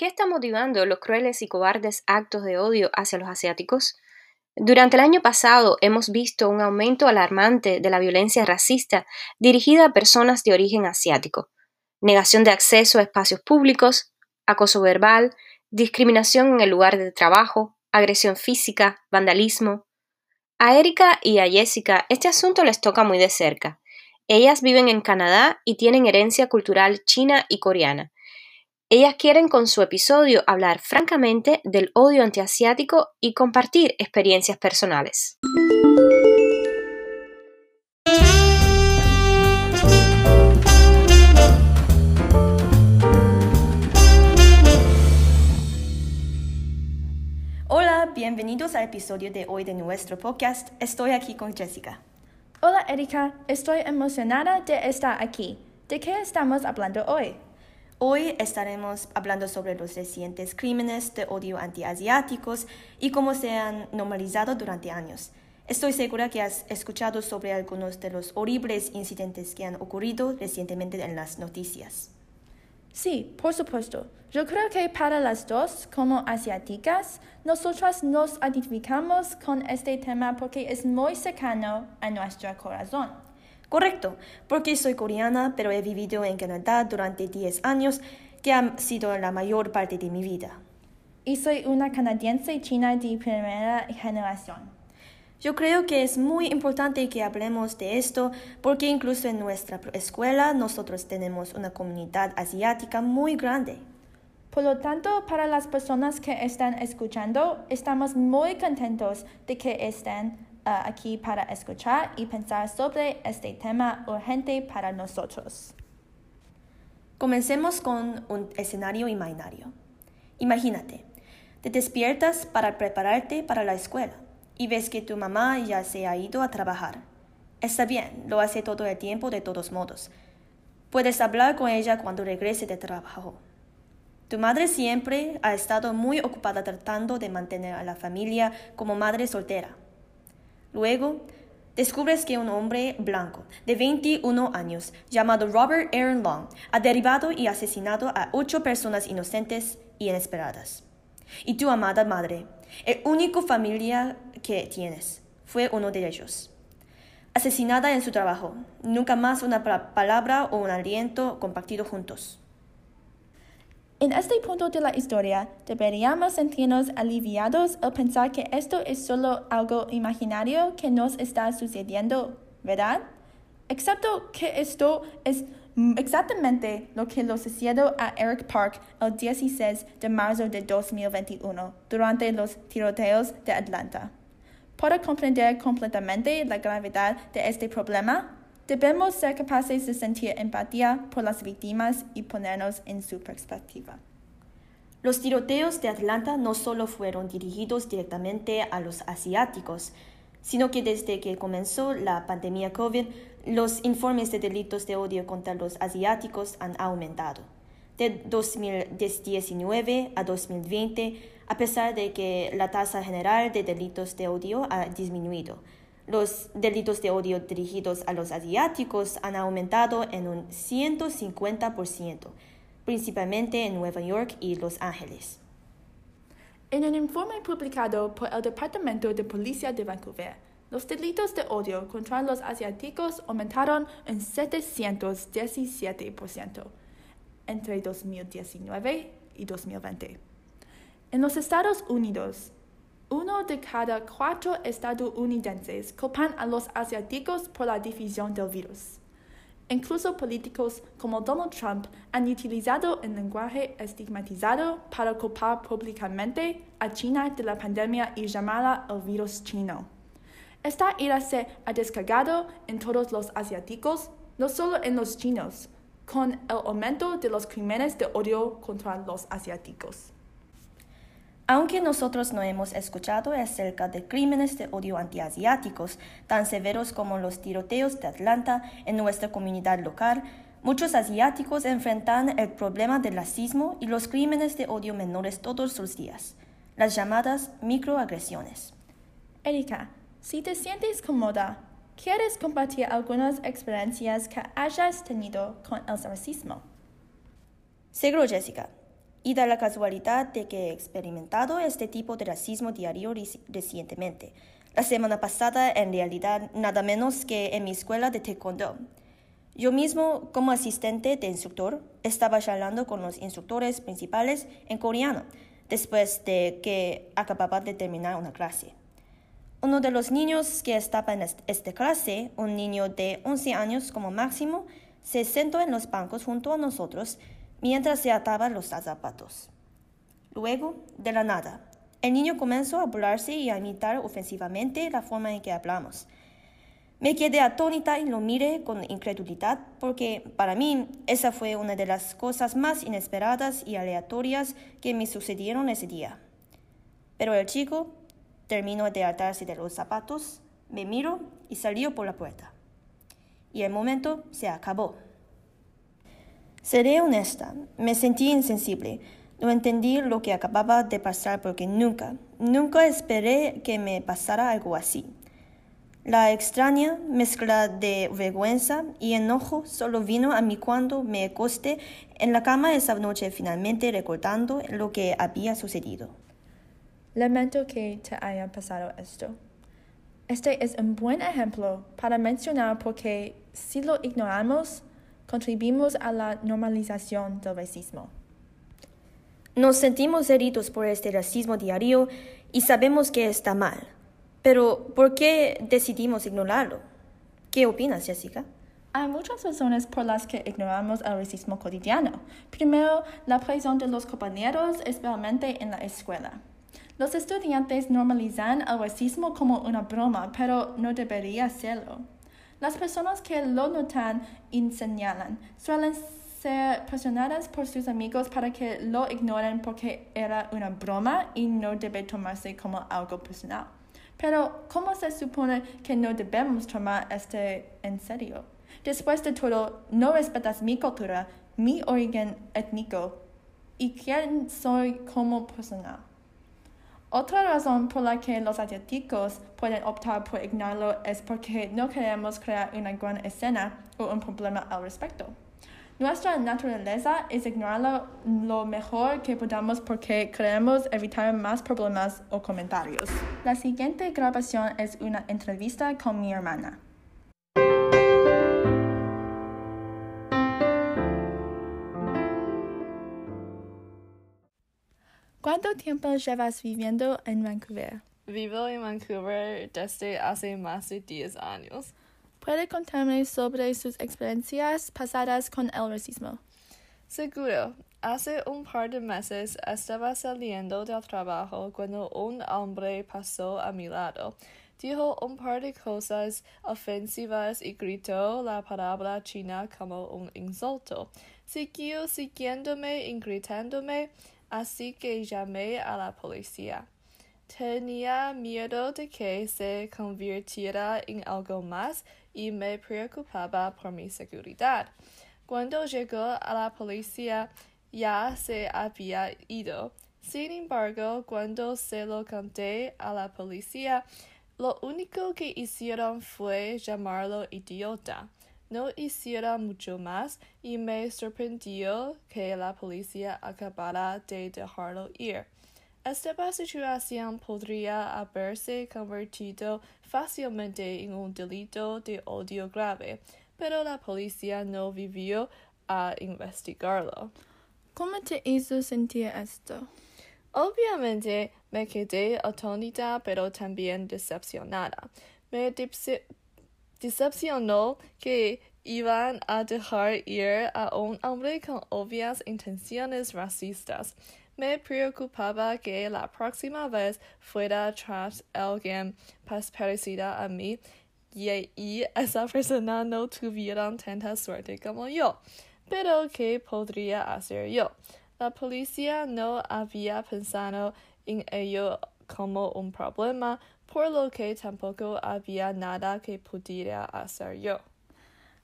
¿Qué está motivando los crueles y cobardes actos de odio hacia los asiáticos? Durante el año pasado hemos visto un aumento alarmante de la violencia racista dirigida a personas de origen asiático, negación de acceso a espacios públicos, acoso verbal, discriminación en el lugar de trabajo, agresión física, vandalismo. A Erika y a Jessica este asunto les toca muy de cerca. Ellas viven en Canadá y tienen herencia cultural china y coreana. Ellas quieren con su episodio hablar francamente del odio antiasiático y compartir experiencias personales. bienvenidos al episodio de hoy de nuestro podcast. Estoy aquí con Jessica. Hola Erika, estoy emocionada de estar aquí. ¿De qué estamos hablando hoy? Hoy estaremos hablando sobre los recientes crímenes de odio antiasiáticos y cómo se han normalizado durante años. Estoy segura que has escuchado sobre algunos de los horribles incidentes que han ocurrido recientemente en las noticias. Sí, por supuesto. Yo creo que para las dos, como asiáticas, nosotras nos identificamos con este tema porque es muy cercano a nuestro corazón. Correcto, porque soy coreana, pero he vivido en Canadá durante 10 años, que ha sido la mayor parte de mi vida. Y soy una canadiense china de primera generación. Yo creo que es muy importante que hablemos de esto porque incluso en nuestra escuela nosotros tenemos una comunidad asiática muy grande. Por lo tanto, para las personas que están escuchando, estamos muy contentos de que estén ah, aquí para escuchar y pensar sobre este tema urgente para nosotros. Comencemos con un escenario imaginario. Imagínate, te despiertas para prepararte para la escuela y ves que tu mamá ya se ha ido a trabajar. Está bien, lo hace todo el tiempo de todos modos. Puedes hablar con ella cuando regrese de trabajo. Tu madre siempre ha estado muy ocupada tratando de mantener a la familia como madre soltera. Luego, descubres que un hombre blanco de 21 años llamado Robert Aaron Long ha derribado y asesinado a ocho personas inocentes y inesperadas. Y tu amada madre, el único familia que tienes, fue uno de ellos. Asesinada en su trabajo, nunca más una palabra o un aliento compartido juntos. En este punto de la historia, deberíamos sentirnos aliviados al pensar que esto es solo algo imaginario que nos está sucediendo, ¿verdad? Excepto que esto es exactamente lo que le sucedió a Eric Park el 16 de marzo de 2021 durante los tiroteos de Atlanta. Para comprender completamente la gravedad de este problema, debemos ser capaces de sentir empatía por las víctimas y ponernos en su perspectiva. Los tiroteos de Atlanta no solo fueron dirigidos directamente a los asiáticos, sino que desde que comenzó la pandemia COVID, los informes de delitos de odio contra los asiáticos han aumentado. De 2019 a 2020, a pesar de que la tasa general de delitos de odio ha disminuido, los delitos de odio dirigidos a los asiáticos han aumentado en un 150%, principalmente en Nueva York y Los Ángeles. En un informe publicado por el Departamento de Policía de Vancouver, los delitos de odio contra los asiáticos aumentaron en 717% entre 2019 y 2020. En los Estados Unidos, uno de cada cuatro estadounidenses culpan a los asiáticos por la difusión del virus. Incluso políticos como Donald Trump han utilizado el lenguaje estigmatizado para culpar públicamente a China de la pandemia y llamarla el virus chino. Esta ira se ha descargado en todos los asiáticos, no solo en los chinos, con el aumento de los crímenes de odio contra los asiáticos. Aunque nosotros no hemos escuchado acerca de crímenes de odio antiasiáticos tan severos como los tiroteos de Atlanta en nuestra comunidad local, muchos asiáticos enfrentan el problema del racismo y los crímenes de odio menores todos los días, las llamadas microagresiones. Erika, si te sientes cómoda, ¿quieres compartir algunas experiencias que hayas tenido con el racismo? Seguro, Jessica. Y da la casualidad de que he experimentado este tipo de racismo diario recientemente. La semana pasada, en realidad, nada menos que en mi escuela de taekwondo. Yo mismo, como asistente de instructor, estaba charlando con los instructores principales en coreano después de que acababa de terminar una clase. Uno de los niños que estaba en esta clase, un niño de 11 años como máximo, se sentó en los bancos junto a nosotros mientras se ataba los zapatos. Luego, de la nada, el niño comenzó a burlarse y a imitar ofensivamente la forma en que hablamos. Me quedé atónita y lo miré con incredulidad porque para mí esa fue una de las cosas más inesperadas y aleatorias que me sucedieron ese día. Pero el chico terminó de atarse de los zapatos, me miró y salió por la puerta. Y el momento se acabó. Seré honesta, me sentí insensible. No entendí lo que acababa de pasar porque nunca, nunca esperé que me pasara algo así. La extraña mezcla de vergüenza y enojo solo vino a mí cuando me acosté en la cama esa noche finalmente recordando lo que había sucedido. Lamento que te haya pasado esto. Este es un buen ejemplo para mencionar porque si lo ignoramos, contribuimos a la normalización del racismo. Nos sentimos heridos por este racismo diario y sabemos que está mal. Pero, ¿por qué decidimos ignorarlo? ¿Qué opinas, Jessica? Hay muchas razones por las que ignoramos el racismo cotidiano. Primero, la presión de los compañeros, especialmente en la escuela. Los estudiantes normalizan el racismo como una broma, pero no debería serlo. Las personas que lo notan y señalan suelen ser presionadas por sus amigos para que lo ignoren porque era una broma y no debe tomarse como algo personal. Pero, ¿cómo se supone que no debemos tomar esto en serio? Después de todo, no respetas mi cultura, mi origen étnico y quién soy como persona. Otra razón por la que los asiáticos pueden optar por ignorarlo es porque no queremos crear una gran escena o un problema al respecto. Nuestra naturaleza es ignorarlo lo mejor que podamos porque queremos evitar más problemas o comentarios. La siguiente grabación es una entrevista con mi hermana. ¿Cuánto tiempo llevas viviendo en Vancouver? Vivo en Vancouver desde hace más de 10 años. ¿Puede contarme sobre sus experiencias pasadas con el racismo? Seguro. Hace un par de meses estaba saliendo del trabajo cuando un hombre pasó a mi lado. Dijo un par de cosas ofensivas y gritó la palabra china como un insulto. Siguió siguiéndome y gritándome así que llamé a la policía. Tenía miedo de que se convirtiera en algo más y me preocupaba por mi seguridad. Cuando llegó a la policía ya se había ido. Sin embargo, cuando se lo conté a la policía, lo único que hicieron fue llamarlo idiota no hiciera mucho más y me sorprendió que la policía acabara de dejarlo ir. Esta situación podría haberse convertido fácilmente en un delito de odio grave, pero la policía no vivió a investigarlo. ¿Cómo te hizo sentir esto? Obviamente me quedé atónita pero también decepcionada. Me decepcionó que iban a dejar ir a un hombre con obvias intenciones racistas. Me preocupaba que la próxima vez fuera tras alguien parecida a mí y, y esa persona no tuviera tanta suerte como yo. Pero ¿qué podría hacer yo? La policía no había pensado en ello como un problema, por lo que tampoco había nada que pudiera hacer yo.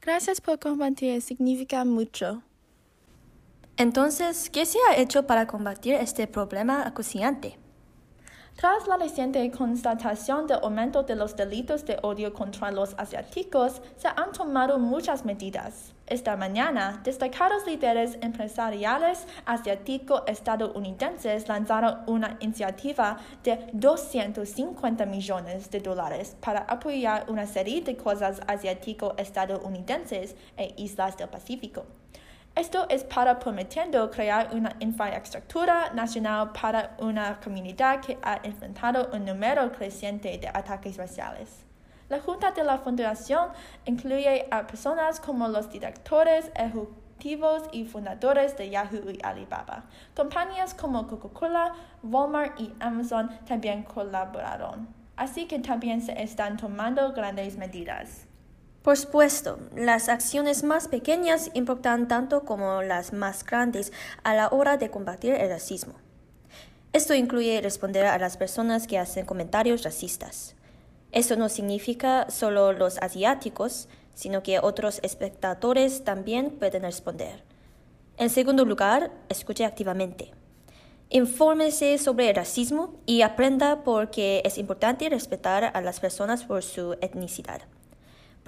Gracias por compartir, significa mucho. Entonces, ¿qué se ha hecho para combatir este problema acuciante? Tras la reciente constatación del aumento de los delitos de odio contra los asiáticos, se han tomado muchas medidas. Esta mañana, destacados líderes empresariales asiático-estadounidenses lanzaron una iniciativa de 250 millones de dólares para apoyar una serie de cosas asiático-estadounidenses e islas del Pacífico. Esto es para prometiendo crear una infraestructura nacional para una comunidad que ha enfrentado un número creciente de ataques raciales. La Junta de la Fundación incluye a personas como los directores ejecutivos y fundadores de Yahoo y Alibaba. Compañías como Coca-Cola, Walmart y Amazon también colaboraron. Así que también se están tomando grandes medidas. Por supuesto, las acciones más pequeñas importan tanto como las más grandes a la hora de combatir el racismo. Esto incluye responder a las personas que hacen comentarios racistas. Esto no significa solo los asiáticos, sino que otros espectadores también pueden responder. En segundo lugar, escuche activamente. Infórmese sobre el racismo y aprenda por qué es importante respetar a las personas por su etnicidad.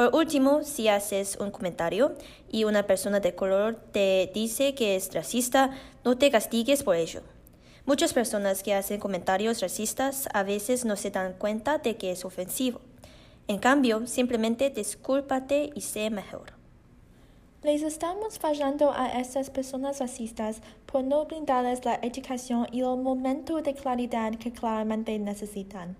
Por último, si haces un comentario y una persona de color te dice que es racista, no te castigues por ello. Muchas personas que hacen comentarios racistas a veces no se dan cuenta de que es ofensivo. En cambio, simplemente discúlpate y sé mejor. Les estamos fallando a estas personas racistas por no brindarles la educación y el momento de claridad que claramente necesitan.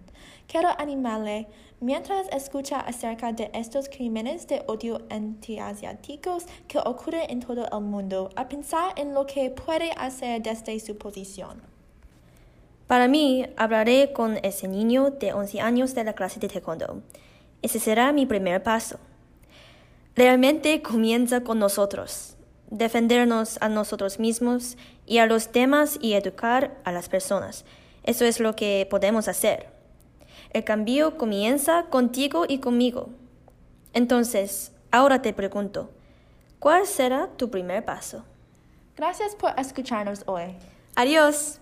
Quiero animarle, mientras escucha acerca de estos crímenes de odio antiasiáticos que ocurren en todo el mundo, a pensar en lo que puede hacer desde su posición. Para mí, hablaré con ese niño de 11 años de la clase de taekwondo. Ese será mi primer paso. Realmente comienza con nosotros, defendernos a nosotros mismos y a los demás y educar a las personas. Eso es lo que podemos hacer. El cambio comienza contigo y conmigo. Entonces, ahora te pregunto, ¿cuál será tu primer paso? Gracias por escucharnos hoy. Adiós.